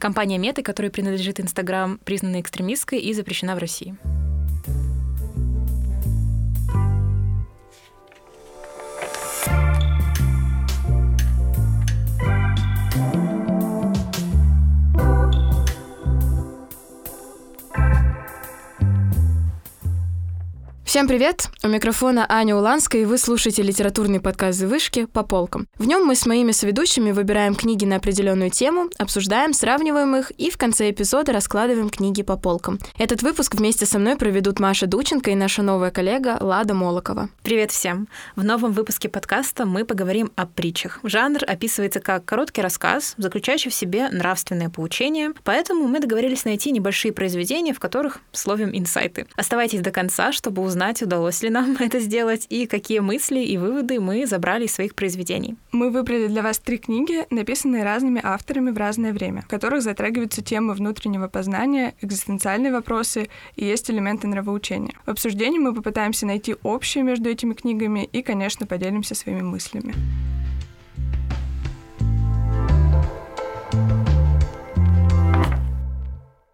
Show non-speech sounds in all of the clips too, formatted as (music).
Компания Мета, которая принадлежит Инстаграм, признана экстремистской и запрещена в России. Всем привет! У микрофона Аня Уланская, и вы слушаете литературный подкаст «Вышки» по полкам. В нем мы с моими соведущими выбираем книги на определенную тему, обсуждаем, сравниваем их и в конце эпизода раскладываем книги по полкам. Этот выпуск вместе со мной проведут Маша Дученко и наша новая коллега Лада Молокова. Привет всем! В новом выпуске подкаста мы поговорим о притчах. Жанр описывается как короткий рассказ, заключающий в себе нравственное поучение, поэтому мы договорились найти небольшие произведения, в которых словим инсайты. Оставайтесь до конца, чтобы узнать узнать, удалось ли нам (laughs) это сделать и какие мысли и выводы мы забрали из своих произведений. Мы выбрали для вас три книги, написанные разными авторами в разное время, в которых затрагиваются темы внутреннего познания, экзистенциальные вопросы и есть элементы нравоучения. В обсуждении мы попытаемся найти общее между этими книгами и, конечно, поделимся своими мыслями.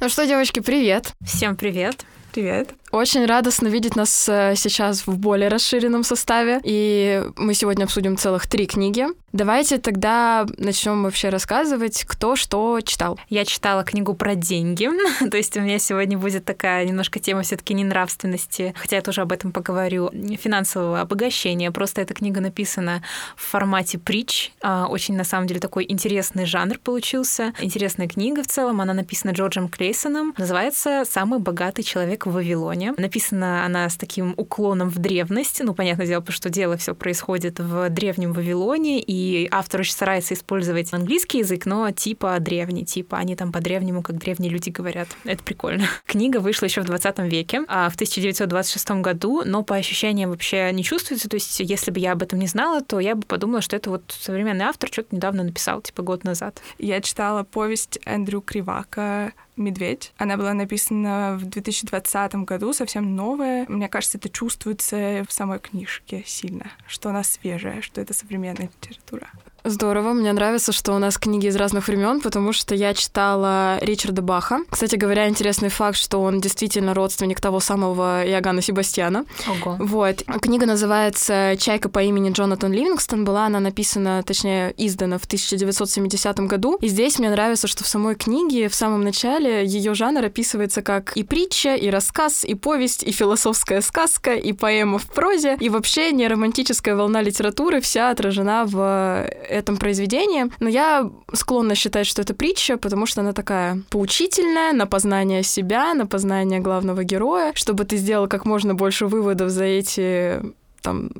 Ну что, девочки, привет! Всем привет! Привет! Очень радостно видеть нас э, сейчас в более расширенном составе. И мы сегодня обсудим целых три книги. Давайте тогда начнем вообще рассказывать, кто что читал. Я читала книгу про деньги. (laughs) То есть у меня сегодня будет такая немножко тема все-таки не нравственности, хотя я тоже об этом поговорю, финансового обогащения. Просто эта книга написана в формате притч. А, очень, на самом деле, такой интересный жанр получился. Интересная книга в целом. Она написана Джорджем Клейсоном. Называется «Самый богатый человек в Вавилоне». Вавилоне. Написана она с таким уклоном в древность. Ну, понятное дело, потому что дело все происходит в древнем Вавилоне, и автор очень старается использовать английский язык, но типа древний, типа они там по-древнему, как древние люди говорят. Это прикольно. (laughs) Книга вышла еще в 20 веке, а в 1926 году, но по ощущениям вообще не чувствуется. То есть, если бы я об этом не знала, то я бы подумала, что это вот современный автор что-то недавно написал, типа год назад. Я читала повесть Эндрю Кривака «Медведь». Она была написана в 2020 году, совсем новая. Мне кажется, это чувствуется в самой книжке сильно, что она свежая, что это современная литература. Здорово, мне нравится, что у нас книги из разных времен, потому что я читала Ричарда Баха. Кстати говоря, интересный факт, что он действительно родственник того самого Иоганна Себастьяна. Ого. Вот. Книга называется «Чайка по имени Джонатан Ливингстон». Была она написана, точнее, издана в 1970 году. И здесь мне нравится, что в самой книге в самом начале ее жанр описывается как и притча, и рассказ, и повесть, и философская сказка, и поэма в прозе, и вообще не романтическая волна литературы вся отражена в этом произведении, но я склонна считать, что это притча, потому что она такая поучительная, на познание себя, на познание главного героя, чтобы ты сделал как можно больше выводов за эти там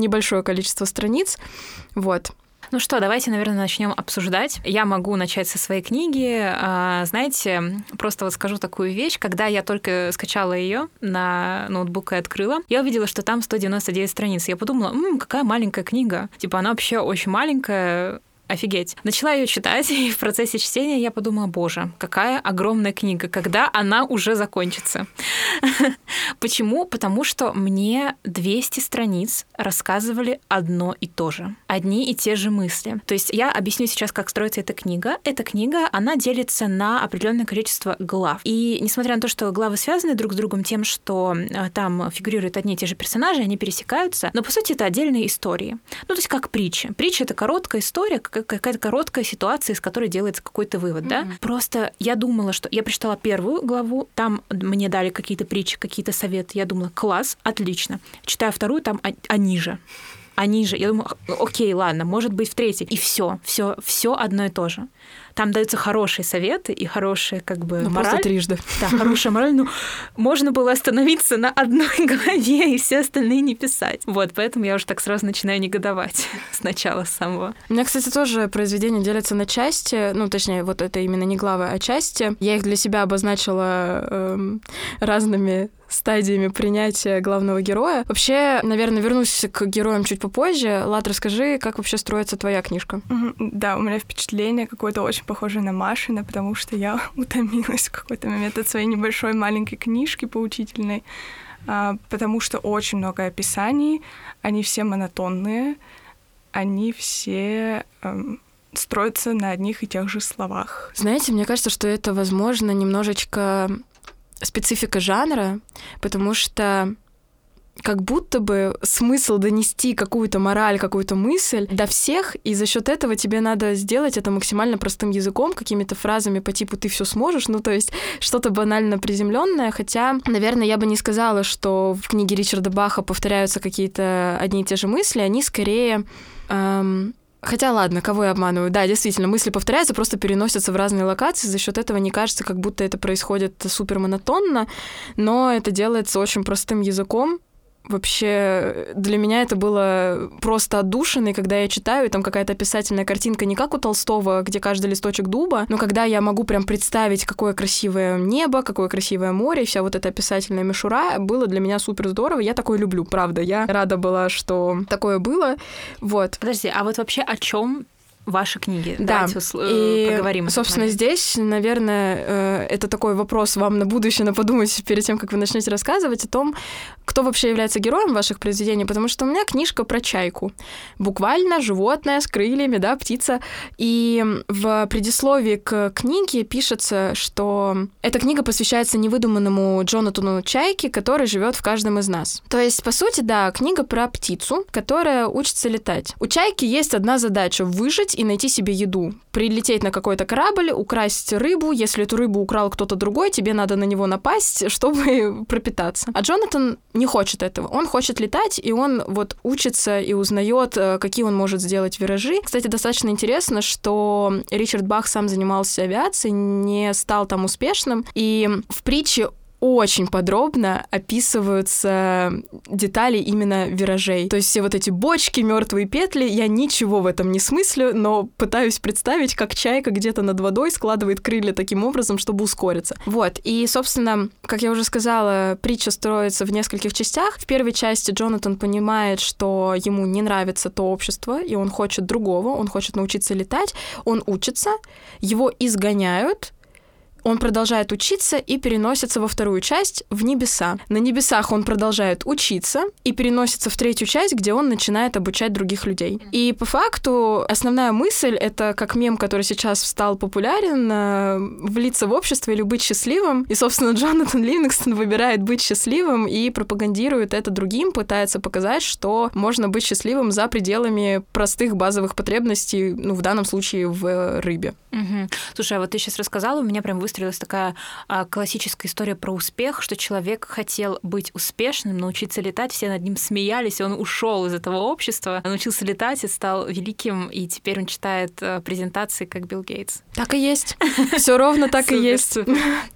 небольшое количество страниц. Вот. Ну что, давайте, наверное, начнем обсуждать. Я могу начать со своей книги. А, знаете, просто вот скажу такую вещь. Когда я только скачала ее на ноутбук и открыла, я увидела, что там 199 страниц. Я подумала, М, какая маленькая книга. Типа она вообще очень маленькая, офигеть. Начала ее читать, (laughs) и в процессе чтения я подумала, боже, какая огромная книга, когда она уже закончится. (laughs) Почему? Потому что мне 200 страниц рассказывали одно и то же. Одни и те же мысли. То есть я объясню сейчас, как строится эта книга. Эта книга, она делится на определенное количество глав. И несмотря на то, что главы связаны друг с другом тем, что э, там фигурируют одни и те же персонажи, они пересекаются, но по сути это отдельные истории. Ну, то есть как притча. Притча — это короткая история, какая-то короткая ситуация, из которой делается какой-то вывод, mm-hmm. да? Просто я думала, что я прочитала первую главу, там мне дали какие-то притчи, какие-то советы. Я думала, класс, отлично. Читаю вторую, там они же они же. Я думаю, окей, ладно, может быть в третьей. И все, все, все одно и то же. Там даются хорошие советы и хорошие как бы ну, мораль. Просто трижды. Да, хорошая мораль. Ну, можно было остановиться на одной (laughs) голове и все остальные не писать. Вот, поэтому я уже так сразу начинаю негодовать (laughs) сначала самого. У меня, кстати, тоже произведения делятся на части. Ну, точнее, вот это именно не главы, а части. Я их для себя обозначила эм, разными стадиями принятия главного героя. Вообще, наверное, вернусь к героям чуть попозже. Лад, расскажи, как вообще строится твоя книжка? Да, у меня впечатление какое-то очень похожее на Машина, потому что я (laughs) утомилась в какой-то момент от своей небольшой маленькой книжки поучительной, а, потому что очень много описаний, они все монотонные, они все эм, строится на одних и тех же словах. Знаете, мне кажется, что это, возможно, немножечко специфика жанра, потому что как будто бы смысл донести какую-то мораль, какую-то мысль до всех, и за счет этого тебе надо сделать это максимально простым языком, какими-то фразами по типу ты все сможешь, ну то есть что-то банально приземленное, хотя, наверное, я бы не сказала, что в книге Ричарда Баха повторяются какие-то одни и те же мысли, они скорее эм, Хотя ладно, кого я обманываю? Да, действительно, мысли повторяются, просто переносятся в разные локации. За счет этого не кажется, как будто это происходит супер монотонно, но это делается очень простым языком, Вообще, для меня это было просто отдушиной, когда я читаю, и там какая-то описательная картинка не как у Толстого, где каждый листочек дуба, но когда я могу прям представить, какое красивое небо, какое красивое море, и вся вот эта описательная мишура, было для меня супер здорово. Я такое люблю, правда. Я рада была, что такое было. Вот. Подожди, а вот вообще о чем ваши книги. Да, Давайте усл- и, поговорим. Собственно, здесь, наверное, э, это такой вопрос вам на будущее, на подумать (laughs) перед тем, как вы начнете рассказывать о том, кто вообще является героем ваших произведений, потому что у меня книжка про чайку. Буквально животное с крыльями, да, птица. И в предисловии к книге пишется, что эта книга посвящается невыдуманному Джонатану Чайке, который живет в каждом из нас. То есть, по сути, да, книга про птицу, которая учится летать. У чайки есть одна задача — выжить и найти себе еду. Прилететь на какой-то корабль, украсть рыбу. Если эту рыбу украл кто-то другой, тебе надо на него напасть, (laughs) чтобы пропитаться. А Джонатан не хочет этого. Он хочет летать, и он вот учится и узнает, э, какие он может сделать виражи. Кстати, достаточно интересно, что Ричард Бах сам занимался авиацией, не стал там успешным. И в притче очень подробно описываются детали именно виражей. То есть все вот эти бочки, мертвые петли, я ничего в этом не смыслю, но пытаюсь представить, как чайка где-то над водой складывает крылья таким образом, чтобы ускориться. Вот, и, собственно, как я уже сказала, притча строится в нескольких частях. В первой части Джонатан понимает, что ему не нравится то общество, и он хочет другого, он хочет научиться летать, он учится, его изгоняют, он продолжает учиться и переносится во вторую часть, в небеса. На небесах он продолжает учиться и переносится в третью часть, где он начинает обучать других людей. И по факту основная мысль — это как мем, который сейчас стал популярен, э, влиться в общество или быть счастливым. И, собственно, (laughs) Джонатан Ливингстон выбирает быть счастливым и пропагандирует это другим, пытается показать, что можно быть счастливым за пределами простых базовых потребностей, ну, в данном случае, в рыбе. Угу. Слушай, а вот ты сейчас рассказала, у меня прям выстроилась такая а, классическая история про успех, что человек хотел быть успешным, научиться летать, все над ним смеялись, и он ушел из этого общества, научился летать и стал великим, и теперь он читает а, презентации как Билл Гейтс. Так и есть. Все ровно так и есть.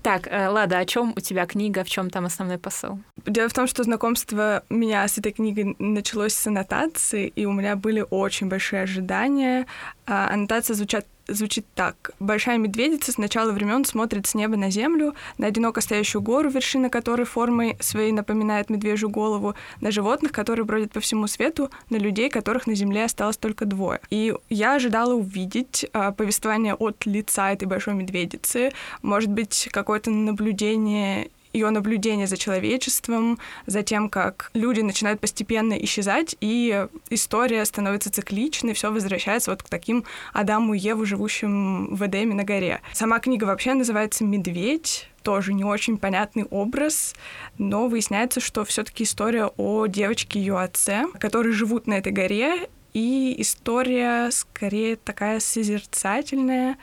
Так, э, Лада, о чем у тебя книга, в чем там основной посыл? Дело в том, что знакомство меня с этой книгой началось с аннотации, и у меня были очень большие ожидания. А, аннотация звучат звучит так. Большая медведица с начала времен смотрит с неба на землю, на одиноко стоящую гору, вершина которой формой своей напоминает медвежью голову, на животных, которые бродят по всему свету, на людей, которых на земле осталось только двое. И я ожидала увидеть а, повествование от лица этой большой медведицы, может быть, какое-то наблюдение ее наблюдение за человечеством, за тем, как люди начинают постепенно исчезать, и история становится цикличной, все возвращается вот к таким Адаму и Еву, живущим в Эдеме на горе. Сама книга вообще называется «Медведь», тоже не очень понятный образ, но выясняется, что все-таки история о девочке и ее отце, которые живут на этой горе, и история скорее такая созерцательная,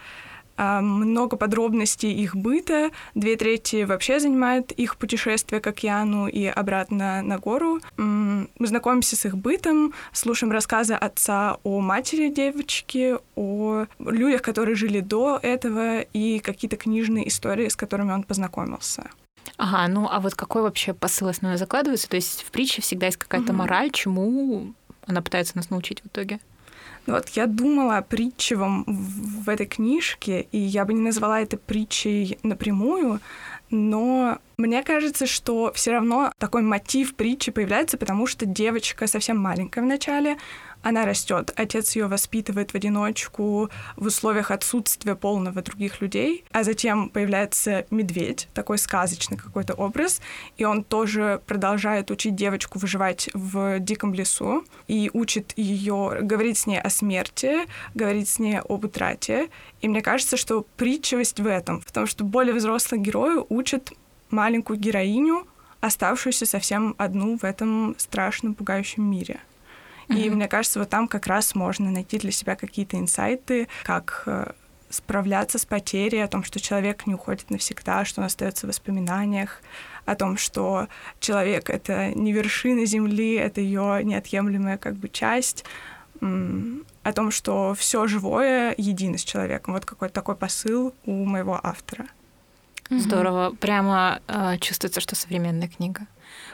много подробностей их быта. Две трети вообще занимают их путешествие к океану и обратно на гору. Мы знакомимся с их бытом, слушаем рассказы отца о матери девочки, о людях, которые жили до этого, и какие-то книжные истории, с которыми он познакомился. Ага, ну а вот какой вообще посыл основной закладывается? То есть в притче всегда есть какая-то угу. мораль, чему она пытается нас научить в итоге? Вот я думала о притче вам в этой книжке, и я бы не назвала это притчей напрямую, но мне кажется, что все равно такой мотив притчи появляется, потому что девочка совсем маленькая в начале, она растет, отец ее воспитывает в одиночку в условиях отсутствия полного других людей, а затем появляется медведь, такой сказочный какой-то образ, и он тоже продолжает учить девочку выживать в диком лесу и учит ее говорить с ней о смерти, говорить с ней об утрате. И мне кажется, что притчивость в этом, в том, что более взрослые герои учат маленькую героиню, оставшуюся совсем одну в этом страшном, пугающем мире. И мне кажется, вот там как раз можно найти для себя какие-то инсайты, как э, справляться с потерей, о том, что человек не уходит навсегда, что он остается в воспоминаниях, о том, что человек — это не вершина Земли, это ее неотъемлемая как бы часть, о том, что все живое едино с человеком. Вот какой-то такой посыл у моего автора. Здорово. Прямо э, чувствуется, что современная книга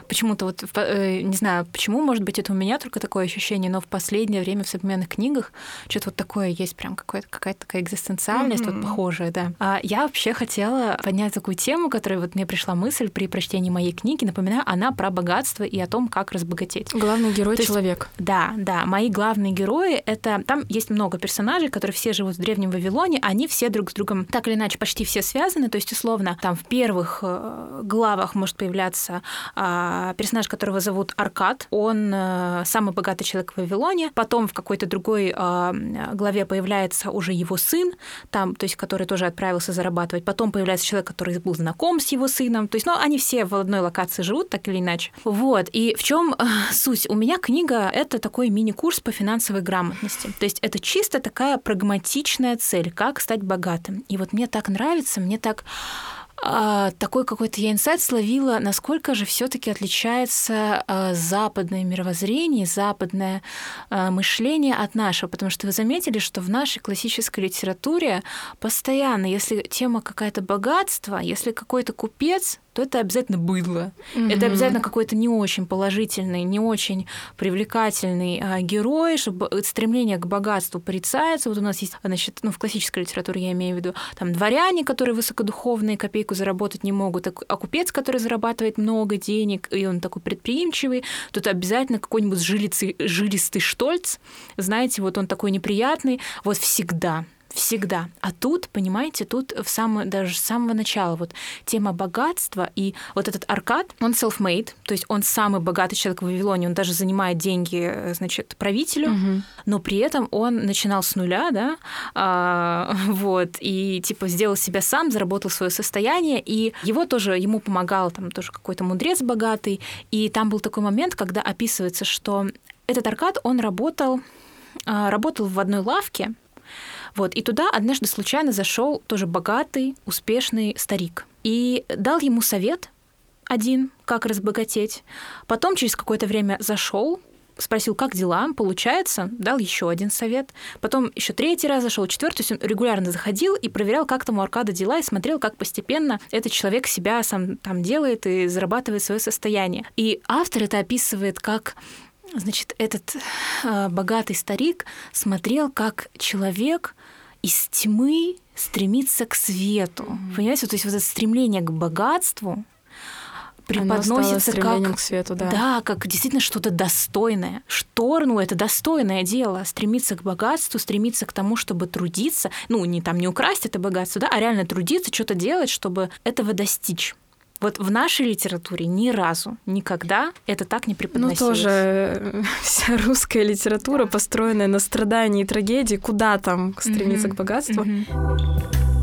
почему-то вот, э, не знаю, почему, может быть, это у меня только такое ощущение, но в последнее время в современных книгах что-то вот такое есть, прям какая-то какая-то такая экзистенциальность, mm-hmm. вот похожая, да. А я вообще хотела поднять такую тему, которая вот мне пришла мысль при прочтении моей книги, напоминаю, она про богатство и о том, как разбогатеть. Главный герой человек. Да, да. Мои главные герои это там есть много персонажей, которые все живут в древнем Вавилоне, они все друг с другом так или иначе почти все связаны. То есть условно там в первых э, главах может появляться а, персонаж, которого зовут Аркад. Он э, самый богатый человек в Вавилоне. Потом в какой-то другой а, главе появляется уже его сын, там, то есть, который тоже отправился зарабатывать. Потом появляется человек, который был знаком с его сыном. То есть, ну, они все в одной локации живут, так или иначе. Вот. И в чем э, суть? У меня книга — это такой мини-курс по финансовой грамотности. То есть, это чисто такая прагматичная цель, как стать богатым. И вот мне так нравится, мне так а, такой какой-то я инсайт словила, насколько же все-таки отличается а, западное мировоззрение, западное а, мышление от нашего. Потому что вы заметили, что в нашей классической литературе постоянно, если тема какая-то богатство, если какой-то купец, то это обязательно быдло. Mm-hmm. Это обязательно какой-то не очень положительный, не очень привлекательный а, герой, чтобы стремление к богатству порицается. Вот у нас есть, значит, ну, в классической литературе я имею в виду, там, дворяне, которые высокодуховные, копейку заработать не могут, а, а купец, который зарабатывает много денег, и он такой предприимчивый, тут обязательно какой-нибудь жилистый, жилистый штольц, знаете, вот он такой неприятный, вот всегда всегда. А тут, понимаете, тут в самое, даже с самого начала вот тема богатства и вот этот Аркад, он self-made, то есть он самый богатый человек в Вавилоне, он даже занимает деньги, э, значит, правителю, угу. но при этом он начинал с нуля, да, а, (laughs) вот, и типа сделал себя сам, заработал свое состояние, и его тоже, ему помогал там тоже какой-то мудрец богатый, и там был такой момент, когда описывается, что этот Аркад, он работал, а, работал в одной лавке, вот, и туда однажды случайно зашел тоже богатый, успешный старик. И дал ему совет один, как разбогатеть. Потом через какое-то время зашел, спросил, как дела, получается, дал еще один совет. Потом еще третий раз зашел, четвертый, то есть он регулярно заходил и проверял, как там у Аркада дела, и смотрел, как постепенно этот человек себя сам там делает и зарабатывает свое состояние. И автор это описывает как Значит, этот э, богатый старик смотрел, как человек из тьмы стремится к свету. Mm-hmm. Понимаете, то есть вот это стремление к богатству преподносится как к свету, да. да, как действительно что-то достойное. Шторну это достойное дело, стремиться к богатству, стремиться к тому, чтобы трудиться, ну не там не украсть это богатство, да, а реально трудиться, что-то делать, чтобы этого достичь. Вот в нашей литературе ни разу, никогда это так не преподносилось. Ну, тоже э, (laughs) вся русская литература, построенная на страдании и трагедии, куда там стремиться mm-hmm. к богатству. Mm-hmm.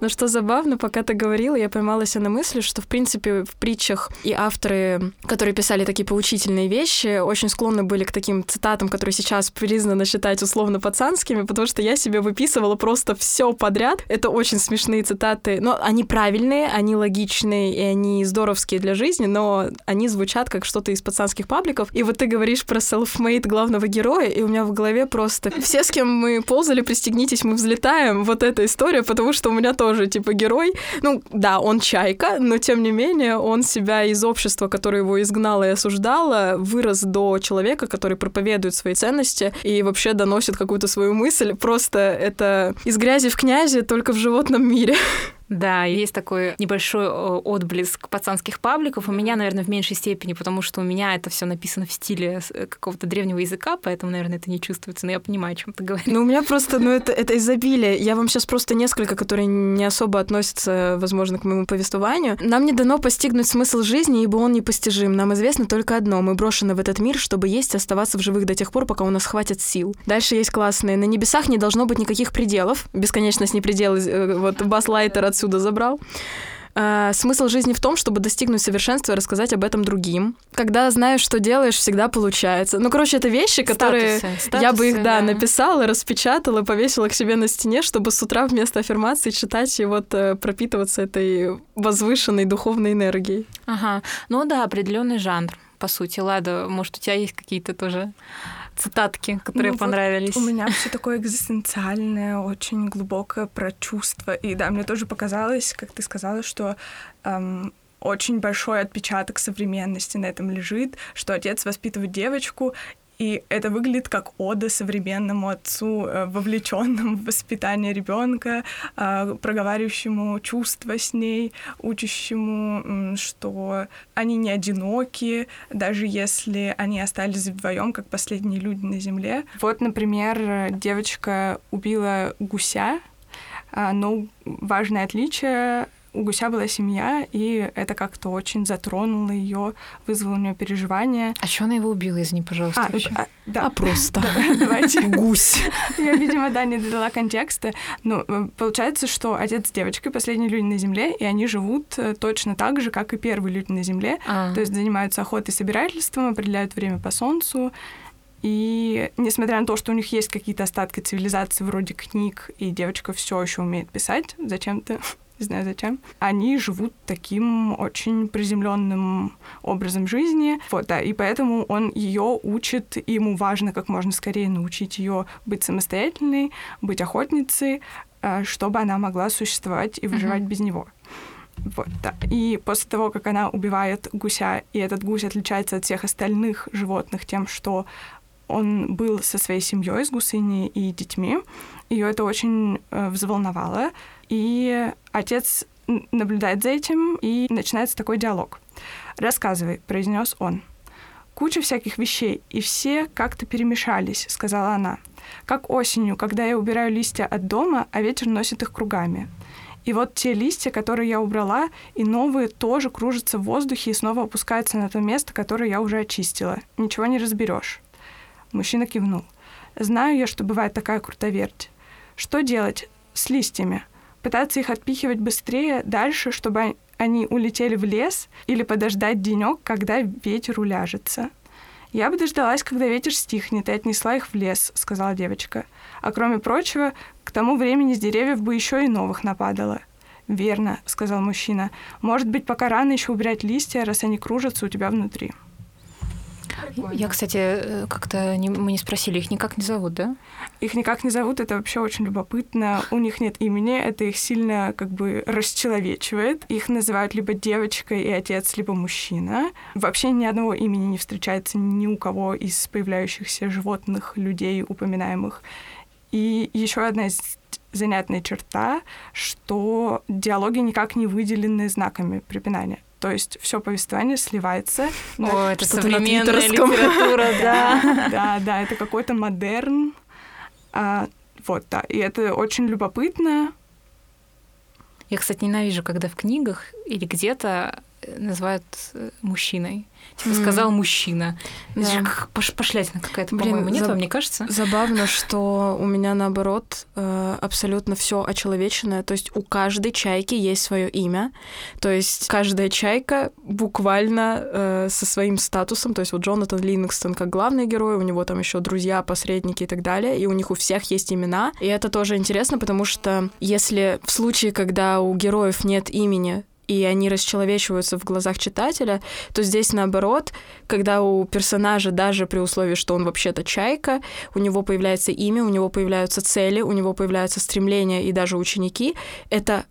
Но что забавно, пока ты говорила, я поймалась на мысли, что, в принципе, в притчах и авторы, которые писали такие поучительные вещи, очень склонны были к таким цитатам, которые сейчас признано считать условно пацанскими, потому что я себе выписывала просто все подряд. Это очень смешные цитаты. Но они правильные, они логичные, и они здоровские для жизни, но они звучат как что-то из пацанских пабликов. И вот ты говоришь про self-made главного героя, и у меня в голове просто все, с кем мы ползали, пристегнитесь, мы взлетаем. Вот эта история, потому что у меня тоже тоже, типа, герой. Ну, да, он чайка, но тем не менее он себя из общества, которое его изгнало и осуждало, вырос до человека, который проповедует свои ценности и вообще доносит какую-то свою мысль. Просто это из грязи в князи, только в животном мире. (laughs) Да, есть такой небольшой отблеск пацанских пабликов. У меня, наверное, в меньшей степени, потому что у меня это все написано в стиле э, какого-то древнего языка, поэтому, наверное, это не чувствуется. Но я понимаю, о чем ты говоришь. Ну, у меня просто, ну, это, это изобилие. Я вам сейчас просто несколько, которые не особо относятся, возможно, к моему повествованию. Нам не дано постигнуть смысл жизни, ибо он непостижим. Нам известно только одно. Мы брошены в этот мир, чтобы есть и оставаться в живых до тех пор, пока у нас хватит сил. Дальше есть классные. На небесах не должно быть никаких пределов. Бесконечность не предел. Э, вот Бас Лайтер отсюда забрал. Uh, смысл жизни в том, чтобы достигнуть совершенства и рассказать об этом другим. Когда знаешь, что делаешь, всегда получается. Ну, короче, это вещи, которые статусы, статусы, я бы их, да, да, написала, распечатала, повесила к себе на стене, чтобы с утра вместо аффирмации читать и вот uh, пропитываться этой возвышенной духовной энергией. Ага. Ну да, определенный жанр, по сути. Лада, может, у тебя есть какие-то тоже цитатки, которые ну, понравились? Вот у меня все такое экзистенциальное, очень глубокое про чувства. И да, мне тоже показалось, как ты сказала, что эм, очень большой отпечаток современности на этом лежит, что отец воспитывает девочку, и это выглядит как ода современному отцу, э, вовлеченному в воспитание ребенка, э, проговаривающему чувства с ней, учащему, что они не одиноки, даже если они остались вдвоем, как последние люди на земле. Вот, например, девочка убила гуся, а, но важное отличие у гуся была семья, и это как-то очень затронуло ее, вызвало у нее переживания. А что она его убила, извини, пожалуйста? А, а, да. а просто. (laughs) Давайте. (laughs) Гусь. Я, видимо, да, не дала контекста. Ну, э, получается, что отец с девочкой последние люди на Земле, и они живут э, точно так же, как и первые люди на Земле. А. То есть занимаются охотой и собирательством, определяют время по Солнцу, и несмотря на то, что у них есть какие-то остатки цивилизации вроде книг, и девочка все еще умеет писать, зачем-то не знаю зачем, они живут таким очень приземленным образом жизни. Вот, да, и поэтому он ее учит, и ему важно как можно скорее научить ее быть самостоятельной, быть охотницей, э, чтобы она могла существовать и выживать mm-hmm. без него. Вот, да. И после того, как она убивает гуся, и этот гусь отличается от всех остальных животных тем, что он был со своей семьей, с гусыней и детьми, ее это очень э, взволновало, и отец наблюдает за этим, и начинается такой диалог. «Рассказывай», — произнес он. «Куча всяких вещей, и все как-то перемешались», — сказала она. «Как осенью, когда я убираю листья от дома, а ветер носит их кругами. И вот те листья, которые я убрала, и новые тоже кружатся в воздухе и снова опускаются на то место, которое я уже очистила. Ничего не разберешь. Мужчина кивнул. Знаю я, что бывает такая крутоверть. Что делать с листьями? Пытаться их отпихивать быстрее дальше, чтобы они улетели в лес, или подождать денек, когда ветер уляжется. «Я бы дождалась, когда ветер стихнет, и отнесла их в лес», — сказала девочка. «А кроме прочего, к тому времени с деревьев бы еще и новых нападало». «Верно», — сказал мужчина. «Может быть, пока рано еще убирать листья, раз они кружатся у тебя внутри». Прикольно. Я, кстати, э, как-то не, мы не спросили, их никак не зовут, да? Их никак не зовут, это вообще очень любопытно. У них нет имени, это их сильно как бы расчеловечивает. Их называют либо девочкой и отец, либо мужчина. Вообще ни одного имени не встречается ни у кого из появляющихся животных, людей, упоминаемых. И еще одна из занятная черта, что диалоги никак не выделены знаками препинания. То есть все повествование сливается. О, это современная литература, да. (laughs) Да, да, это какой-то модерн. А, вот, да. И это очень любопытно. Я, кстати, ненавижу, когда в книгах или где-то называют э, мужчиной. Типа mm. сказал мужчина. Да. Пош пошлятина какая-то, по-моему, нет, вам не кажется? Забавно, что у меня наоборот э, абсолютно все очеловеченное. То есть у каждой чайки есть свое имя. То есть каждая чайка буквально э, со своим статусом. То есть вот Джонатан Ливингстон как главный герой, у него там еще друзья, посредники и так далее. И у них у всех есть имена. И это тоже интересно, потому что если в случае, когда у героев нет имени, и они расчеловечиваются в глазах читателя, то здесь наоборот, когда у персонажа, даже при условии, что он вообще-то чайка, у него появляется имя, у него появляются цели, у него появляются стремления и даже ученики, это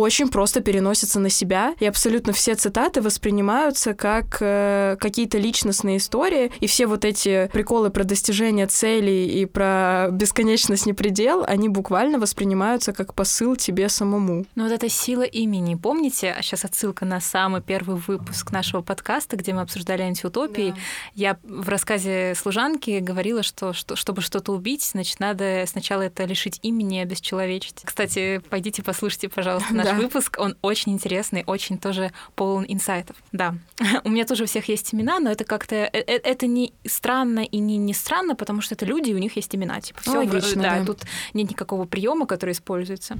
очень просто переносится на себя, и абсолютно все цитаты воспринимаются как э, какие-то личностные истории, и все вот эти приколы про достижение целей и про бесконечность не предел, они буквально воспринимаются как посыл тебе самому. Ну вот эта сила имени, помните, а сейчас отсылка на самый первый выпуск нашего подкаста, где мы обсуждали антиутопии. Да. Я в рассказе служанки говорила, что, что чтобы что-то убить, значит, надо сначала это лишить имени, обесчеловечить. Кстати, пойдите послушайте, пожалуйста, (laughs) наш да. выпуск. Он очень интересный, очень тоже полон инсайтов. Да. (laughs) У меня тоже у всех есть имена, но это как-то э, э, это не странно и не, не странно, потому что это люди, и у них есть имена. Типа, все, да, да, тут нет никакого приема, который используется.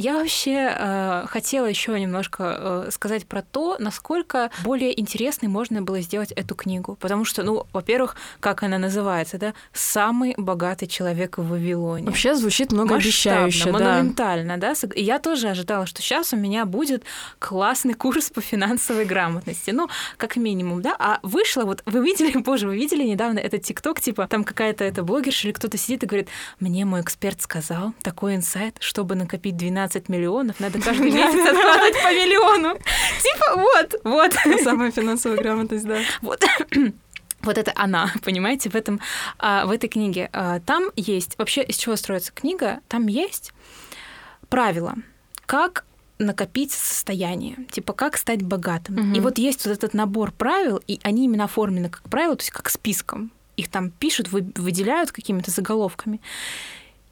Я вообще э, хотела еще немножко э, сказать про то, насколько более интересной можно было сделать эту книгу. Потому что, ну, во-первых, как она называется, да, самый богатый человек в Вавилоне. Вообще звучит многообещающе, да. монументально, да. И я тоже ожидала, что сейчас у меня будет классный курс по финансовой грамотности. Ну, как минимум, да. А вышло, вот вы видели, (laughs) боже, вы видели недавно этот ТикТок, типа, там какая-то эта блогерша или кто-то сидит и говорит, мне мой эксперт сказал такой инсайт, чтобы накопить 12 15 миллионов, надо (laughs) каждый месяц откладывать по миллиону. (laughs) Типа, вот, вот. Самая финансовая грамотность, да. Вот. (clears throat) Вот это она, (laughs) понимаете, в, этом, а, в этой книге. А, там есть, вообще из чего строится книга, там есть правила, как накопить состояние, типа как стать богатым. Угу. И вот есть вот этот набор правил, и они именно оформлены как правило, то есть как списком. Их там пишут, выделяют какими-то заголовками.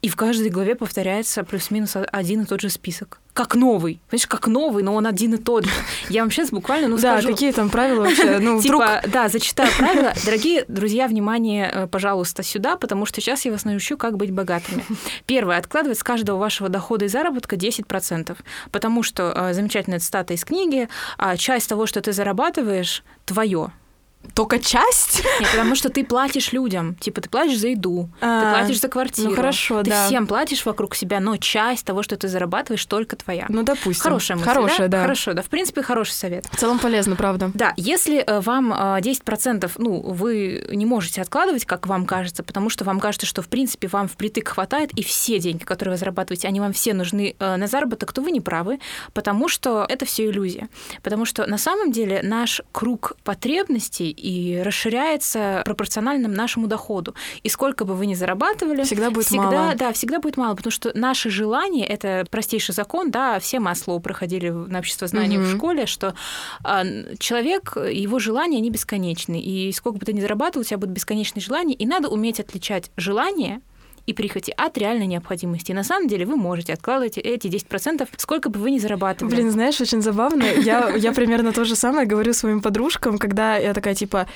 И в каждой главе повторяется плюс-минус один и тот же список. Как новый. Понимаешь, как новый, но он один и тот же. Я вам сейчас буквально, ну, (laughs) да, скажу... какие там правила вообще? (laughs) Ну, вдруг... Типа, да, зачитаю правила. (laughs) Дорогие друзья, внимание, э, пожалуйста, сюда, потому что сейчас я вас научу, как быть богатыми. Первое. Откладывать с каждого вашего дохода и заработка 10%. Потому что, э, замечательная цитата из книги, а, часть того, что ты зарабатываешь, твое только часть? Нет, потому что ты платишь людям. Типа, ты платишь за еду, а, ты платишь за квартиру. Ну, хорошо, ты да. всем платишь вокруг себя, но часть того, что ты зарабатываешь, только твоя. Ну, допустим. Хорошая мысль, Хорошая, да? да? Хорошо, да. В принципе, хороший совет. В целом полезно, правда. Да, если э, вам 10%, э, ну, вы не можете откладывать, как вам кажется, потому что вам кажется, что, в принципе, вам впритык хватает, и все деньги, которые вы зарабатываете, они вам все нужны э, на заработок, то вы не правы, потому что это все иллюзия. Потому что на самом деле наш круг потребностей и расширяется пропорционально нашему доходу. И сколько бы вы ни зарабатывали, всегда будет всегда, мало. Да, всегда будет мало, потому что наши желания это простейший закон, да, все масло проходили на общество знаний угу. в школе, что а, человек, его желания, они бесконечны. И сколько бы ты ни зарабатывал, у тебя будут бесконечные желания, и надо уметь отличать желания и прихоти от реальной необходимости. И на самом деле вы можете откладывать эти 10%, сколько бы вы ни зарабатывали. Блин, знаешь, очень забавно. Я, я примерно то же самое говорю своим подружкам, когда я такая, типа,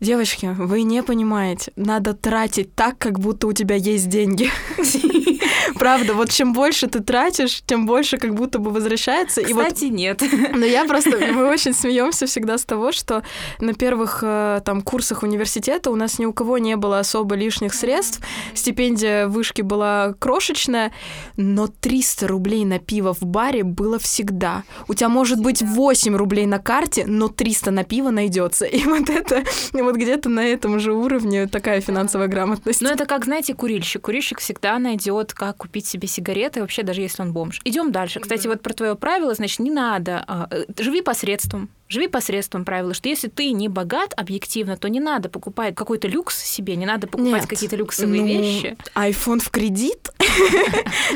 девочки, вы не понимаете, надо тратить так, как будто у тебя есть деньги. (laughs) Правда, вот чем больше ты тратишь, тем больше как будто бы возвращается. Кстати, и вот... нет. Но я просто, мы очень смеемся всегда с того, что на первых э, там курсах университета у нас ни у кого не было особо лишних средств, стипендия вышки была крошечная, но 300 рублей на пиво в баре было всегда. У тебя может быть 8 рублей на карте, но 300 на пиво найдется. И вот это, вот где-то на этом же уровне такая финансовая грамотность. Ну это как, знаете, курильщик. Курильщик всегда найдет, как купить себе сигареты, вообще даже если он бомж. Идем дальше. Кстати, вот про твое правило, значит, не надо. А, э, живи посредством. Живи посредством правила, что если ты не богат объективно, то не надо покупать какой-то люкс себе, не надо покупать какие-то люксовые ну, вещи. iPhone в кредит? (laughs)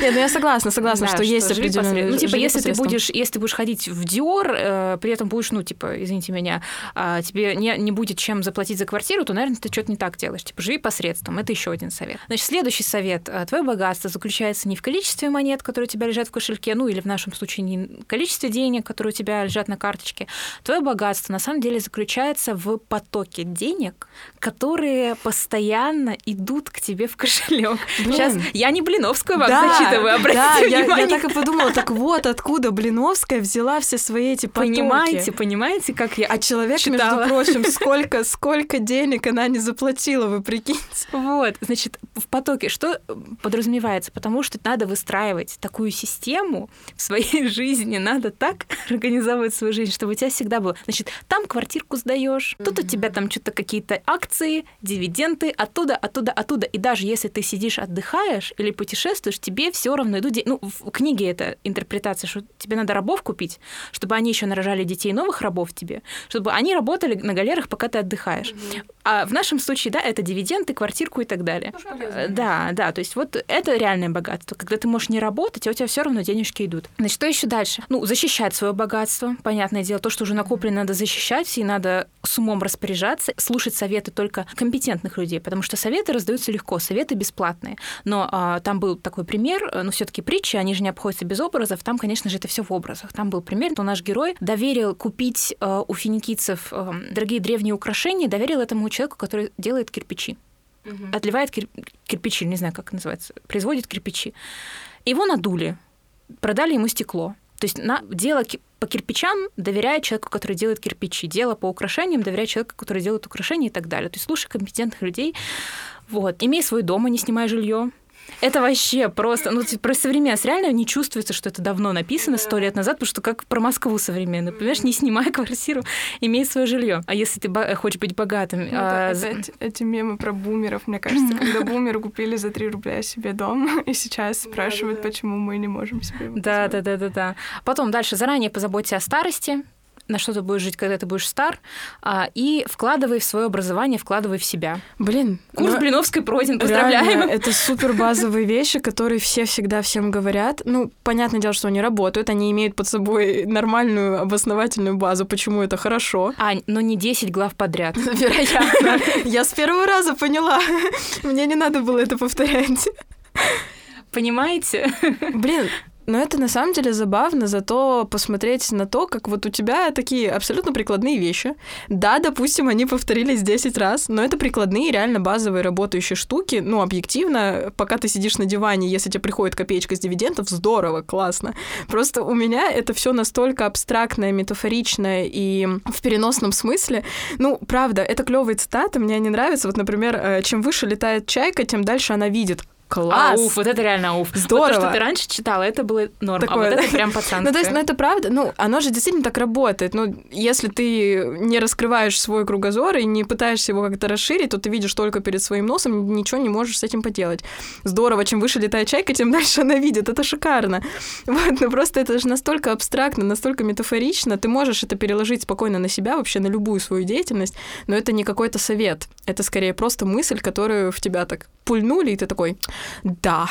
Нет, ну я согласна, согласна, что есть определенные... Ну, типа, если ты будешь, если ты будешь ходить в Dior, э, при этом будешь, ну, типа, извините меня, а, тебе не, не будет чем заплатить за квартиру, то, наверное, ты что-то не так делаешь. Типа, живи посредством. Это еще один совет. Значит, следующий совет. Э, Твое богатство заключается не в количестве монет, которые у тебя лежат в кошельке, ну, или в нашем случае не в количестве денег, которые у тебя лежат на карточке, Твое богатство на самом деле заключается в потоке денег, которые постоянно идут к тебе в кошелек. Сейчас я не Блиновскую вам да, зачитываю, обратите да, внимание. Я, я так и подумала, так вот откуда Блиновская взяла все свои эти потоки. Понимаете, понимаете, как я А человек, читала. между прочим, (laughs) сколько, сколько денег она не заплатила, вы прикиньте. Вот, значит, в потоке. Что подразумевается? Потому что надо выстраивать такую систему в своей (laughs) жизни, надо так организовывать свою жизнь, чтобы у тебя всегда было. Значит, там квартирку сдаешь, тут у тебя там что-то какие-то акции, дивиденды, оттуда, оттуда, оттуда. И даже если ты сидишь, отдыхаешь или путешествуешь, тебе все равно идут... Ну, в книге это интерпретация, что тебе надо рабов купить, чтобы они еще нарожали детей новых рабов тебе, чтобы они работали на галерах, пока ты отдыхаешь. А в нашем случае, да, это дивиденды, квартирку и так далее. Ну, да, да, то есть вот это реальное богатство. Когда ты можешь не работать, а у тебя все равно денежки идут. Значит, что еще дальше? Ну, защищать свое богатство, понятное дело, то, что уже накоплено, надо защищать, и надо с умом распоряжаться, слушать советы только компетентных людей, потому что советы раздаются легко, советы бесплатные. Но а, там был такой пример, но все-таки притчи, они же не обходятся без образов. Там, конечно же, это все в образах. Там был пример, что наш герой доверил купить а, у финикийцев а, дорогие древние украшения, доверил этому человеку, который делает кирпичи. Угу. Отливает кир- кирпичи, не знаю, как называется, производит кирпичи. Его надули, продали ему стекло. То есть на дело по кирпичам доверяет человеку, который делает кирпичи. Дело по украшениям доверяет человеку, который делает украшения и так далее. То есть слушай компетентных людей. Вот. Имей свой дом, а не снимай жилье. Это вообще просто, ну, типа, про современность реально не чувствуется, что это давно написано сто лет назад, потому что как про Москву современную, понимаешь, не снимай (laughs) квартиру, имей свое жилье. А если ты хочешь быть богатым... Ну, а... опять эти мемы про бумеров, мне кажется, (laughs) когда бумеры купили за 3 рубля себе дом, (laughs) и сейчас спрашивают, почему мы не можем себе Да, да, да, да, да. Потом дальше заранее позаботься о старости, на что ты будешь жить, когда ты будешь стар, а, и вкладывай в свое образование, вкладывай в себя. Блин. Курс ну, Блиновской пройден, поздравляем. Реально, это супер базовые (laughs) вещи, которые все всегда всем говорят. Ну, понятное дело, что они работают, они имеют под собой нормальную обосновательную базу, почему это хорошо. Ань, но не 10 глав подряд. (laughs) Вероятно. (laughs) Я с первого раза поняла. Мне не надо было это повторять. Понимаете? Блин, но это на самом деле забавно, зато посмотреть на то, как вот у тебя такие абсолютно прикладные вещи. Да, допустим, они повторились 10 раз, но это прикладные, реально базовые работающие штуки. Ну, объективно, пока ты сидишь на диване, если тебе приходит копеечка с дивидендов, здорово, классно. Просто у меня это все настолько абстрактное, метафоричное и в переносном смысле. Ну, правда, это клевые цитаты, мне они нравятся. Вот, например, э, чем выше летает чайка, тем дальше она видит. Класс! А, уф, вот это реально уф. Здорово. Вот то, что ты раньше читала, это было норм, Такое, а вот это прям пацанское. Ну, то есть, ну, это правда, ну, оно же действительно так работает. Ну, если ты не раскрываешь свой кругозор и не пытаешься его как-то расширить, то ты видишь только перед своим носом, ничего не можешь с этим поделать. Здорово, чем выше летает чайка, тем (laughs) дальше она видит. Это шикарно. Вот, ну, просто это же настолько абстрактно, настолько метафорично. Ты можешь это переложить спокойно на себя, вообще на любую свою деятельность, но это не какой-то совет. Это скорее просто мысль, которую в тебя так пульнули, и ты такой, да.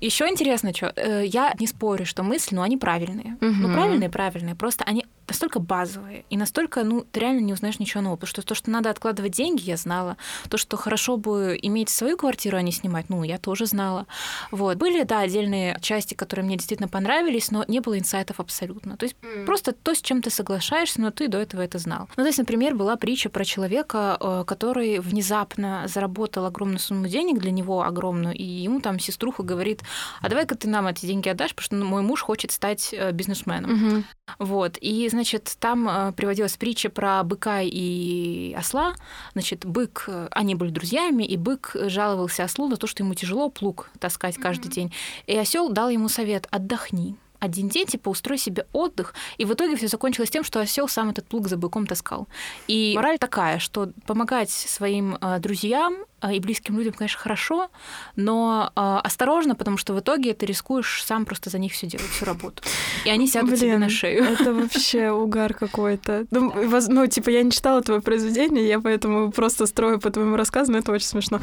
Еще интересно, что э, я не спорю, что мысли, но они правильные. Угу. Ну, правильные, правильные. Просто они настолько базовые, и настолько, ну, ты реально не узнаешь ничего нового. Потому что то, что надо откладывать деньги, я знала. То, что хорошо бы иметь свою квартиру, а не снимать, ну, я тоже знала. Вот. Были, да, отдельные части, которые мне действительно понравились, но не было инсайтов абсолютно. То есть mm. просто то, с чем ты соглашаешься, но ты до этого это знал. Ну, то есть, например, была притча про человека, э, который внезапно заработал огромную сумму денег для него, огромную, и ему там сеструха говорит, а давай-ка ты нам эти деньги отдашь, потому что мой муж хочет стать э, бизнесменом. Mm-hmm. Вот. И, значит, там э, приводилась притча про быка и осла. Значит, бык, э, они были друзьями, и бык жаловался ослу на то, что ему тяжело плуг таскать каждый mm-hmm. день. И осел дал ему совет: отдохни один день, типа, устрой себе отдых. И в итоге все закончилось тем, что осел сам этот плуг за быком таскал. И мораль такая, что помогать своим э, друзьям э, и близким людям, конечно, хорошо, но э, осторожно, потому что в итоге ты рискуешь сам просто за них все делать, всю работу. И они сядут Блин, тебе на шею. Это вообще (laughs) угар какой-то. Ну, ну, типа, я не читала твое произведение, я поэтому просто строю по твоему рассказу, но это очень смешно.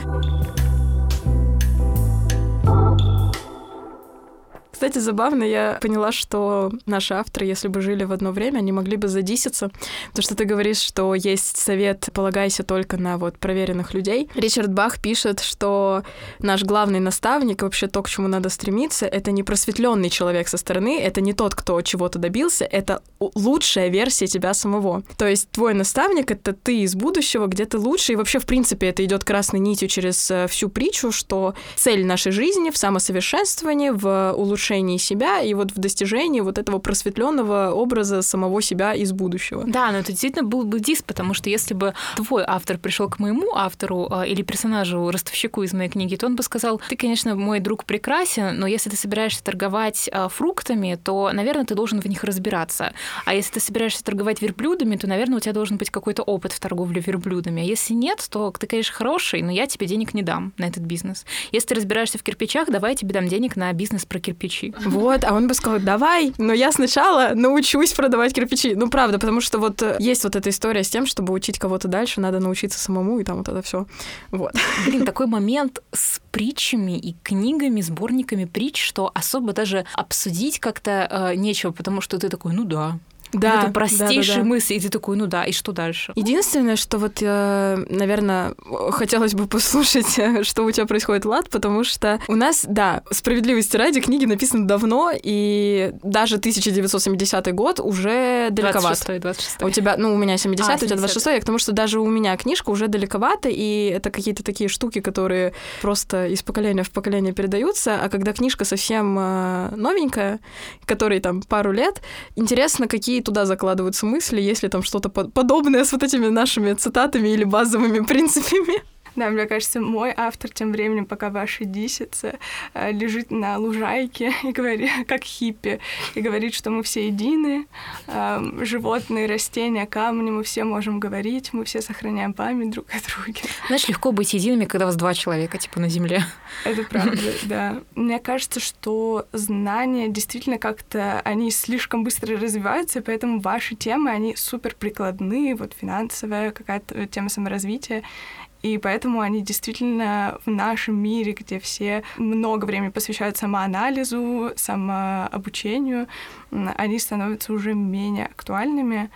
Кстати, забавно, я поняла, что наши авторы, если бы жили в одно время, они могли бы задиситься. То, что ты говоришь, что есть совет «полагайся только на вот проверенных людей». Ричард Бах пишет, что наш главный наставник, вообще то, к чему надо стремиться, это не просветленный человек со стороны, это не тот, кто чего-то добился, это лучшая версия тебя самого. То есть твой наставник — это ты из будущего, где ты лучше, и вообще, в принципе, это идет красной нитью через э, всю притчу, что цель нашей жизни в самосовершенствовании, в улучшении улучшении себя и вот в достижении вот этого просветленного образа самого себя из будущего. Да, но это действительно был бы диск, потому что если бы твой автор пришел к моему автору а, или персонажу, ростовщику из моей книги, то он бы сказал, ты, конечно, мой друг прекрасен, но если ты собираешься торговать а, фруктами, то, наверное, ты должен в них разбираться. А если ты собираешься торговать верблюдами, то, наверное, у тебя должен быть какой-то опыт в торговле верблюдами. А если нет, то ты, конечно, хороший, но я тебе денег не дам на этот бизнес. Если ты разбираешься в кирпичах, давай я тебе дам денег на бизнес про кирпичи. Вот, а он бы сказал, давай, но я сначала научусь продавать кирпичи. Ну, правда, потому что вот э, есть вот эта история с тем, чтобы учить кого-то дальше, надо научиться самому, и там вот это все. Вот. Блин, такой момент с притчами и книгами, сборниками притч, что особо даже обсудить как-то э, нечего, потому что ты такой, ну да, да, это простейшие да, да, да. мысли, и ты такой, ну да, и что дальше? Единственное, что вот, э, наверное, хотелось бы послушать, что у тебя происходит, Лад, потому что у нас, да, справедливости ради, книги написаны давно, и даже 1970 год уже далековато. 26 26 У тебя, ну, у меня 70 а, у тебя 26 я к тому, что даже у меня книжка уже далековато, и это какие-то такие штуки, которые просто из поколения в поколение передаются, а когда книжка совсем э, новенькая, которой там пару лет, интересно, какие туда закладываются мысли, если там что-то подобное с вот этими нашими цитатами или базовыми (laughs) принципами. Да, мне кажется, мой автор тем временем, пока ваша дисица, э, лежит на лужайке и говорит, (laughs) как хиппи, и говорит, что мы все едины, эм, животные, растения, камни, мы все можем говорить, мы все сохраняем память друг о друге. Знаешь, легко быть едиными, когда у вас два человека, типа, на Земле. Это (laughs) правда, да. Мне кажется, что знания действительно как-то, они слишком быстро развиваются, поэтому ваши темы, они супер прикладные, вот финансовая какая-то тема саморазвития, и поэтому они действительно в нашем мире, где все много времени посвящают самоанализу, самообучению, они становятся уже менее актуальными.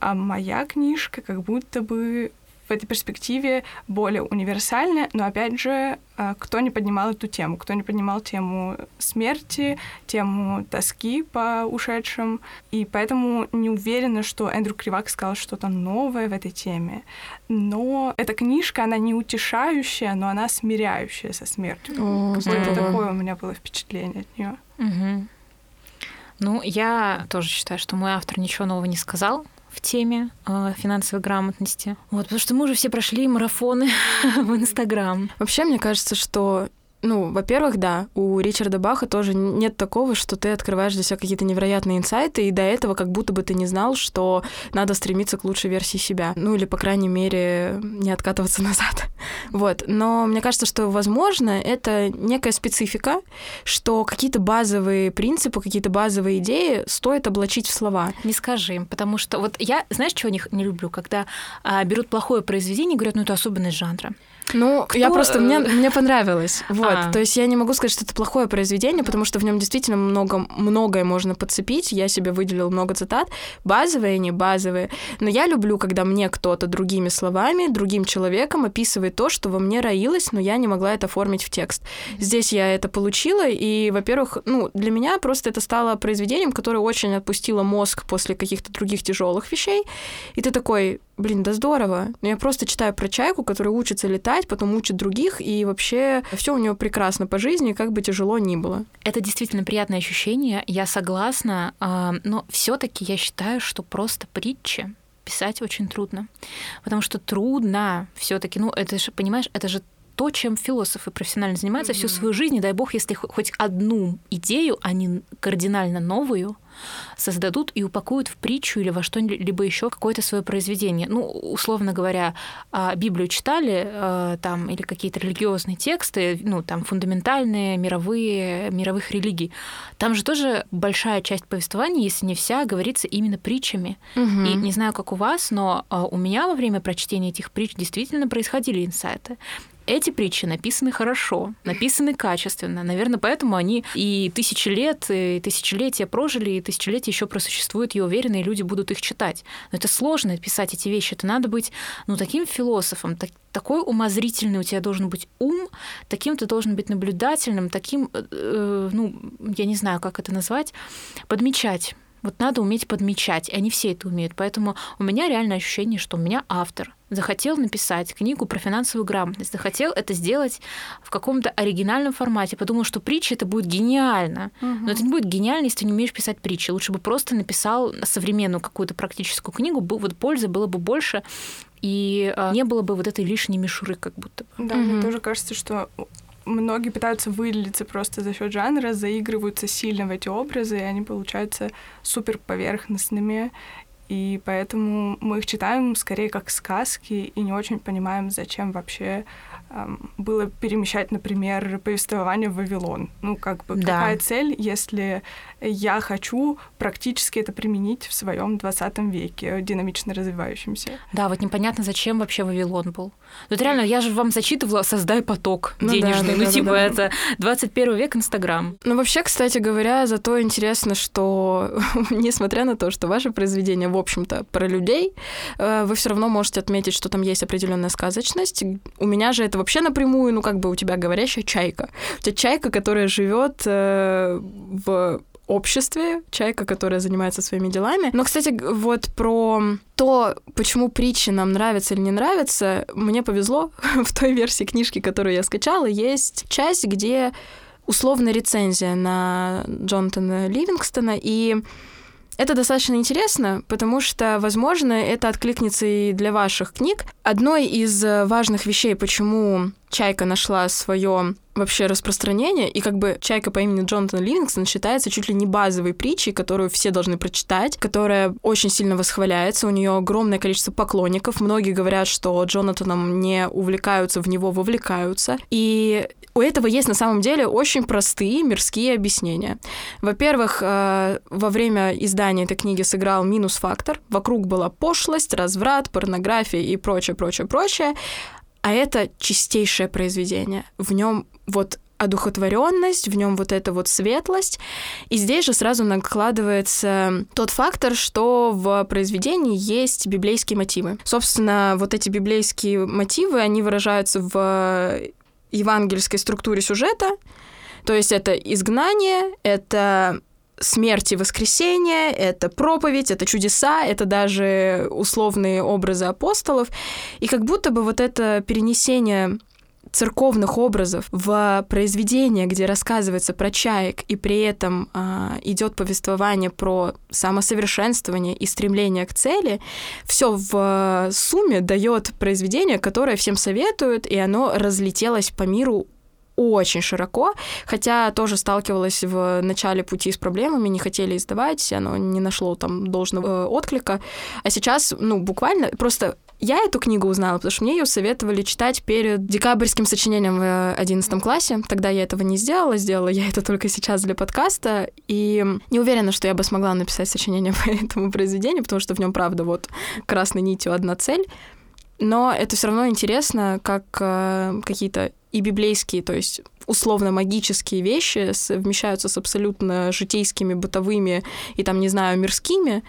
А моя книжка как будто бы в этой перспективе более универсальная, но опять же, а, кто не поднимал эту тему, кто не поднимал тему смерти, тему тоски по ушедшим, и поэтому не уверена, что Эндрю Кривак сказал что-то новое в этой теме. Но эта книжка, она не утешающая, но она смиряющая со смертью. Какое-то такое у меня было впечатление от нее. Угу. Ну, я тоже считаю, что мой автор ничего нового не сказал в теме э, финансовой грамотности. Вот, потому что мы уже все прошли марафоны (laughs) в Инстаграм. Вообще, мне кажется, что ну, во-первых, да, у Ричарда Баха тоже нет такого, что ты открываешь для себя какие-то невероятные инсайты, и до этого как будто бы ты не знал, что надо стремиться к лучшей версии себя. Ну, или, по крайней мере, не откатываться (laughs) назад. Вот. Но мне кажется, что, возможно, это некая специфика, что какие-то базовые принципы, какие-то базовые идеи стоит облачить в слова. Не скажи им, потому что вот я, знаешь, чего не, не люблю? Когда а, берут плохое произведение и говорят, ну, это особенность жанра. Ну, Кто... я просто мне мне понравилось. (laughs) Вот, а. то есть я не могу сказать, что это плохое произведение, потому что в нем действительно много многое можно подцепить. Я себе выделила много цитат, базовые, не базовые. Но я люблю, когда мне кто-то другими словами, другим человеком описывает то, что во мне роилось, но я не могла это оформить в текст. Здесь я это получила, и, во-первых, ну, для меня просто это стало произведением, которое очень отпустило мозг после каких-то других тяжелых вещей. И ты такой, блин, да здорово. Но я просто читаю про чайку, которая учится летать, потом учит других, и вообще все у нее прекрасно по жизни, как бы тяжело ни было. Это действительно приятное ощущение, я согласна, а, но все-таки я считаю, что просто притчи писать очень трудно. Потому что трудно все-таки, ну, это же, понимаешь, это же то, чем философы профессионально занимаются mm-hmm. всю свою жизнь, и дай бог, если хоть одну идею, не кардинально новую, создадут и упакуют в притчу или во что-либо еще какое-то свое произведение. Ну, условно говоря, а, Библию читали а, там или какие-то религиозные тексты, ну, там фундаментальные, мировые, мировых религий. Там же тоже большая часть повествования, если не вся, говорится именно притчами. Угу. И не знаю, как у вас, но а, у меня во время прочтения этих притч действительно происходили инсайты эти притчи написаны хорошо, написаны качественно. Наверное, поэтому они и тысячи лет, и тысячелетия прожили, и тысячелетия еще просуществуют, я уверена, и люди будут их читать. Но это сложно писать эти вещи. Это надо быть ну, таким философом, так, такой умозрительный у тебя должен быть ум, таким ты должен быть наблюдательным, таким, э, ну, я не знаю, как это назвать, подмечать. Вот надо уметь подмечать, и они все это умеют. Поэтому у меня реально ощущение, что у меня автор — захотел написать книгу про финансовую грамотность, захотел это сделать в каком-то оригинальном формате, подумал, что притча это будет гениально. Угу. Но это не будет гениально, если ты не умеешь писать притчи. Лучше бы просто написал современную какую-то практическую книгу, вот пользы было бы больше, и а, не было бы вот этой лишней мишуры как будто бы. Да, угу. мне тоже кажется, что многие пытаются выделиться просто за счет жанра, заигрываются сильно в эти образы, и они получаются супер поверхностными. И поэтому мы их читаем скорее как сказки и не очень понимаем, зачем вообще было перемещать, например, повествование в Вавилон. Ну, как бы, да. какая цель, если я хочу практически это применить в своем 20 веке, динамично развивающемся? Да, вот непонятно, зачем вообще Вавилон был. Ну, это реально, я же вам зачитывала «Создай поток ну, денежный». Да, ну, да, типа, да, это 21 век Инстаграм. Ну, вообще, кстати говоря, зато интересно, что, (laughs) несмотря на то, что ваше произведение, в общем-то, про людей, э, вы все равно можете отметить, что там есть определенная сказочность. У меня же это вообще напрямую, ну, как бы у тебя говорящая чайка. У тебя чайка, которая живет э, в обществе, чайка, которая занимается своими делами. Но, кстати, вот про то, почему притчи нам нравятся или не нравятся, мне повезло. (laughs) в той версии книжки, которую я скачала, есть часть, где условная рецензия на Джонатана Ливингстона, и это достаточно интересно, потому что, возможно, это откликнется и для ваших книг. Одной из э, важных вещей, почему Чайка нашла свое вообще распространение, и как бы «Чайка» по имени Джонатан Ливингстон считается чуть ли не базовой притчей, которую все должны прочитать, которая очень сильно восхваляется, у нее огромное количество поклонников, многие говорят, что Джонатаном не увлекаются, в него вовлекаются, и у этого есть на самом деле очень простые мирские объяснения. Во-первых, э, во время издания этой книги сыграл минус-фактор. Вокруг была пошлость, разврат, порнография и прочее, прочее, прочее. А это чистейшее произведение. В нем вот одухотворенность, в нем вот эта вот светлость. И здесь же сразу накладывается тот фактор, что в произведении есть библейские мотивы. Собственно, вот эти библейские мотивы, они выражаются в евангельской структуре сюжета. То есть это изгнание, это смерть и воскресение, это проповедь, это чудеса, это даже условные образы апостолов. И как будто бы вот это перенесение церковных образов в произведение, где рассказывается про чаек, и при этом а, идет повествование про самосовершенствование и стремление к цели, все в сумме дает произведение, которое всем советуют, и оно разлетелось по миру очень широко, хотя тоже сталкивалась в начале пути с проблемами, не хотели издавать, оно не нашло там должного э, отклика. А сейчас, ну, буквально, просто я эту книгу узнала, потому что мне ее советовали читать перед декабрьским сочинением в 11 классе. Тогда я этого не сделала, сделала я это только сейчас для подкаста. И не уверена, что я бы смогла написать сочинение (laughs) по этому произведению, потому что в нем, правда, вот красной нитью одна цель. Но это все равно интересно, как э, какие-то и библейские, то есть условно магические вещи совмещаются с абсолютно житейскими, бытовыми и там, не знаю, мирскими,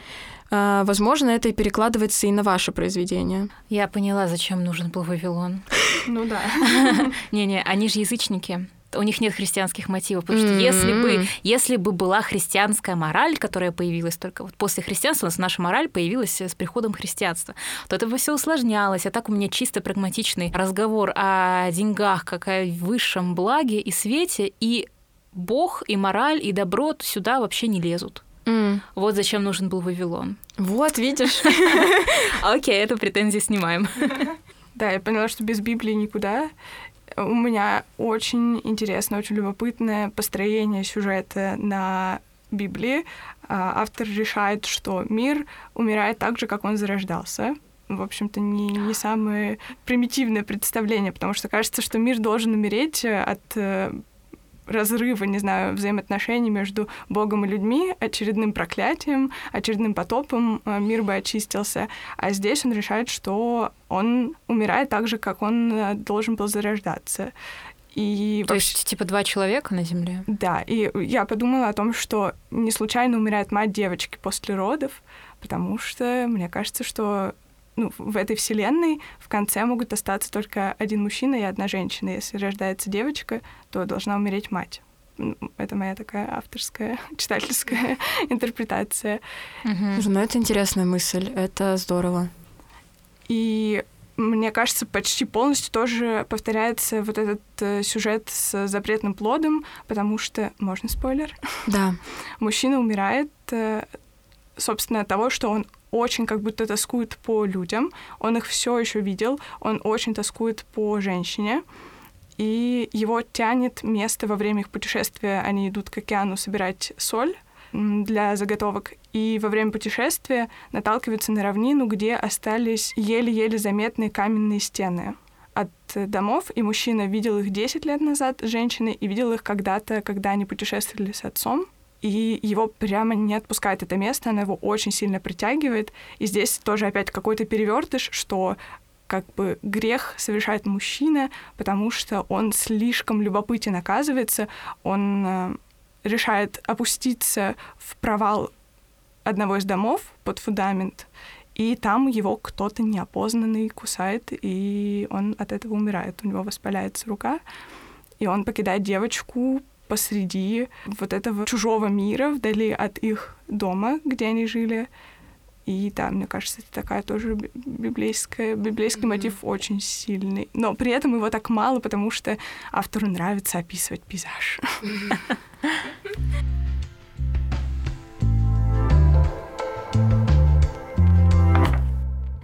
а, возможно, это и перекладывается и на ваше произведение. Я поняла, зачем нужен был Вавилон. Ну да. (laughs) Не-не, они же язычники у них нет христианских мотивов, потому что если бы, если бы была христианская мораль, которая появилась только вот после христианства, у нас наша мораль появилась с приходом христианства, то это бы все усложнялось. А так у меня чисто прагматичный разговор о деньгах, как о высшем благе и свете, и Бог, и мораль, и добро сюда вообще не лезут. Mm. Вот зачем нужен был Вавилон. Вот, видишь. (laughs) Окей, эту претензию снимаем. (laughs) Да, я поняла, что без Библии никуда. У меня очень интересное, очень любопытное построение сюжета на Библии. А, автор решает, что мир умирает так же, как он зарождался. В общем-то, не, не самое примитивное представление, потому что кажется, что мир должен умереть от э, разрыва, не знаю, взаимоотношений между Богом и людьми, очередным проклятием, очередным потопом э, мир бы очистился. А здесь он решает, что он умирает так же, как он э, должен был зарождаться. И То вообще... есть, типа, два человека на Земле? Да, и я подумала о том, что не случайно умирает мать девочки после родов, потому что мне кажется, что ну, в этой вселенной в конце могут остаться только один мужчина и одна женщина. Если рождается девочка, то должна умереть мать. Это моя такая авторская, (laughs) читательская (laughs) интерпретация. Угу. Ну, это интересная мысль, это здорово. И мне кажется, почти полностью тоже повторяется вот этот э, сюжет с запретным плодом, потому что, можно спойлер? Да. (laughs) Мужчина умирает, э, собственно, от того, что он очень как будто тоскует по людям, он их все еще видел, он очень тоскует по женщине, и его тянет место во время их путешествия, они идут к океану собирать соль, для заготовок. И во время путешествия наталкиваются на равнину, где остались еле-еле заметные каменные стены от домов, и мужчина видел их 10 лет назад, женщины, и видел их когда-то, когда они путешествовали с отцом. И его прямо не отпускает это место, она его очень сильно притягивает. И здесь тоже опять какой-то перевертыш, что как бы грех совершает мужчина, потому что он слишком любопытен оказывается, он э, решает опуститься в провал одного из домов под фундамент, и там его кто-то неопознанный кусает, и он от этого умирает. У него воспаляется рука, и он покидает девочку посреди вот этого чужого мира, вдали от их дома, где они жили. И да, мне кажется, это такая тоже библейская, библейский mm-hmm. мотив очень сильный. Но при этом его так мало, потому что автору нравится описывать пейзаж. (laughs)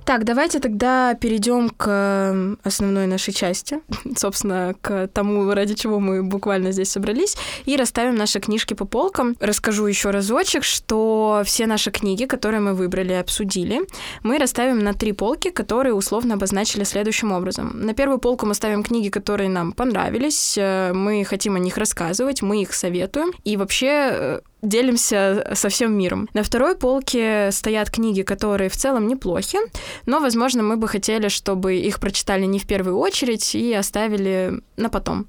Так, давайте тогда перейдем к эм, основной нашей части, (laughs) собственно, к тому, ради чего мы буквально здесь собрались, и расставим наши книжки по полкам. Расскажу еще разочек, что все наши книги, которые мы выбрали и обсудили, мы расставим на три полки, которые условно обозначили следующим образом. На первую полку мы ставим книги, которые нам понравились, э, мы хотим о них рассказывать, мы их советуем, и вообще э, делимся со всем миром. На второй полке стоят книги, которые в целом неплохи, но, возможно, мы бы хотели, чтобы их прочитали не в первую очередь и оставили на потом.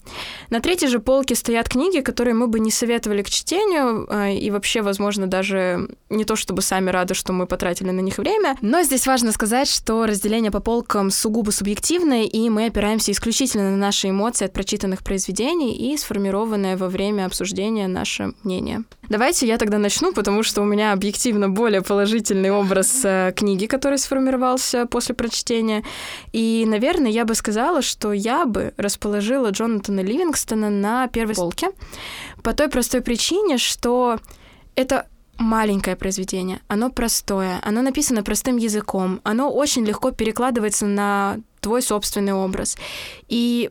На третьей же полке стоят книги, которые мы бы не советовали к чтению, а, и вообще, возможно, даже не то чтобы сами рады, что мы потратили на них время, но здесь важно сказать, что разделение по полкам сугубо субъективное, и мы опираемся исключительно на наши эмоции от прочитанных произведений и сформированное во время обсуждения наше мнение. Давайте я тогда начну, потому что у меня объективно более положительный образ э, книги, который сформировался после прочтения. И, наверное, я бы сказала, что я бы расположила Джонатана Ливингстона на первой полке по той простой причине, что это маленькое произведение, оно простое, оно написано простым языком, оно очень легко перекладывается на твой собственный образ. И,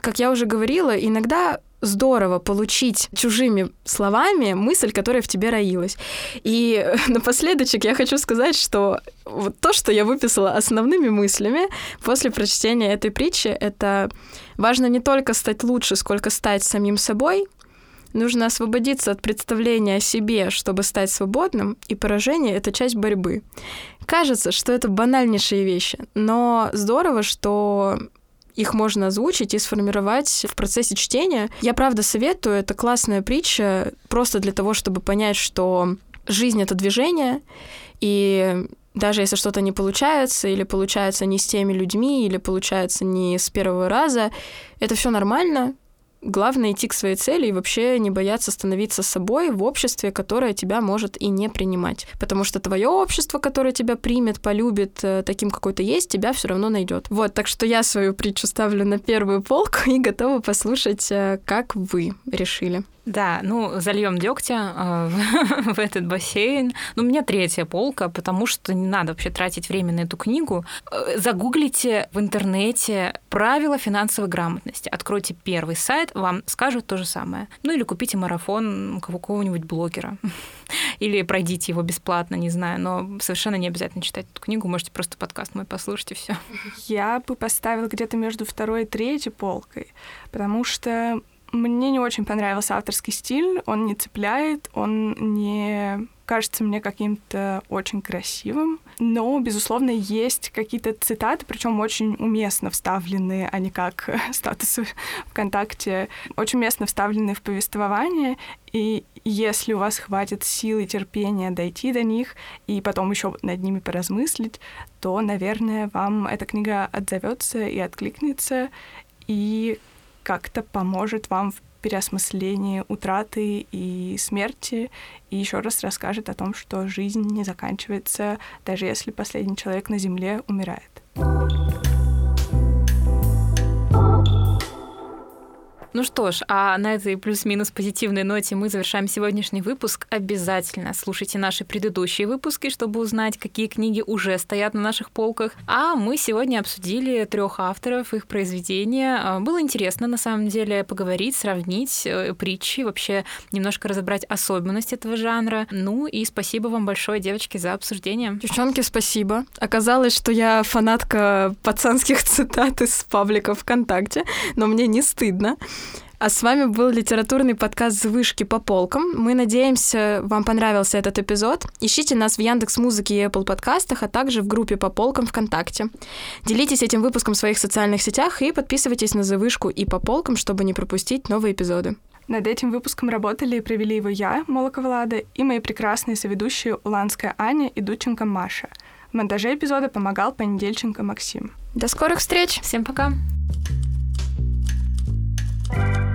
как я уже говорила, иногда здорово получить чужими словами мысль, которая в тебе роилась. И (laughs) напоследочек я хочу сказать, что вот то, что я выписала основными мыслями после прочтения этой притчи, это важно не только стать лучше, сколько стать самим собой, Нужно освободиться от представления о себе, чтобы стать свободным, и поражение — это часть борьбы. Кажется, что это банальнейшие вещи, но здорово, что их можно озвучить и сформировать в процессе чтения. Я правда советую, это классная притча, просто для того, чтобы понять, что жизнь — это движение, и даже если что-то не получается, или получается не с теми людьми, или получается не с первого раза, это все нормально, главное идти к своей цели и вообще не бояться становиться собой в обществе, которое тебя может и не принимать. Потому что твое общество, которое тебя примет, полюбит э, таким, какой ты есть, тебя все равно найдет. Вот, так что я свою притчу ставлю на первую полку (laughs) и готова послушать, э, как вы решили. Да, ну, зальем дегтя э, (laughs) в этот бассейн. Ну, у меня третья полка, потому что не надо вообще тратить время на эту книгу. Э, загуглите в интернете правила финансовой грамотности. Откройте первый сайт, вам скажут то же самое. Ну, или купите марафон какого-нибудь блогера. (laughs) Или пройдите его бесплатно, не знаю. Но совершенно не обязательно читать эту книгу. Можете просто подкаст мой послушать и все. Я бы поставила где-то между второй и третьей полкой, потому что мне не очень понравился авторский стиль, он не цепляет, он не кажется мне каким-то очень красивым, но, безусловно, есть какие-то цитаты, причем очень уместно вставленные, а не как (laughs) статусы ВКонтакте, очень уместно вставленные в повествование, и если у вас хватит сил и терпения дойти до них и потом еще над ними поразмыслить, то, наверное, вам эта книга отзовется и откликнется, и как-то поможет вам в переосмыслении утраты и смерти, и еще раз расскажет о том, что жизнь не заканчивается, даже если последний человек на Земле умирает. Ну что ж, а на этой плюс-минус позитивной ноте мы завершаем сегодняшний выпуск. Обязательно слушайте наши предыдущие выпуски, чтобы узнать, какие книги уже стоят на наших полках. А мы сегодня обсудили трех авторов, их произведения. А, было интересно, на самом деле, поговорить, сравнить э, притчи, вообще немножко разобрать особенности этого жанра. Ну и спасибо вам большое, девочки, за обсуждение. Девчонки, спасибо. Оказалось, что я фанатка пацанских (laughs) цитат из паблика ВКонтакте, но мне не стыдно. А с вами был литературный подкаст «Вышки по полкам». Мы надеемся, вам понравился этот эпизод. Ищите нас в Яндекс Музыке и Apple подкастах, а также в группе по полкам ВКонтакте. Делитесь этим выпуском в своих социальных сетях и подписывайтесь на «Завышку» и по полкам, чтобы не пропустить новые эпизоды. Над этим выпуском работали и провели его я, Молокова Лада, и мои прекрасные соведущие Уланская Аня и Дученко Маша. В монтаже эпизода помогал Понедельченко Максим. До скорых встреч! Всем пока! thank Thank you.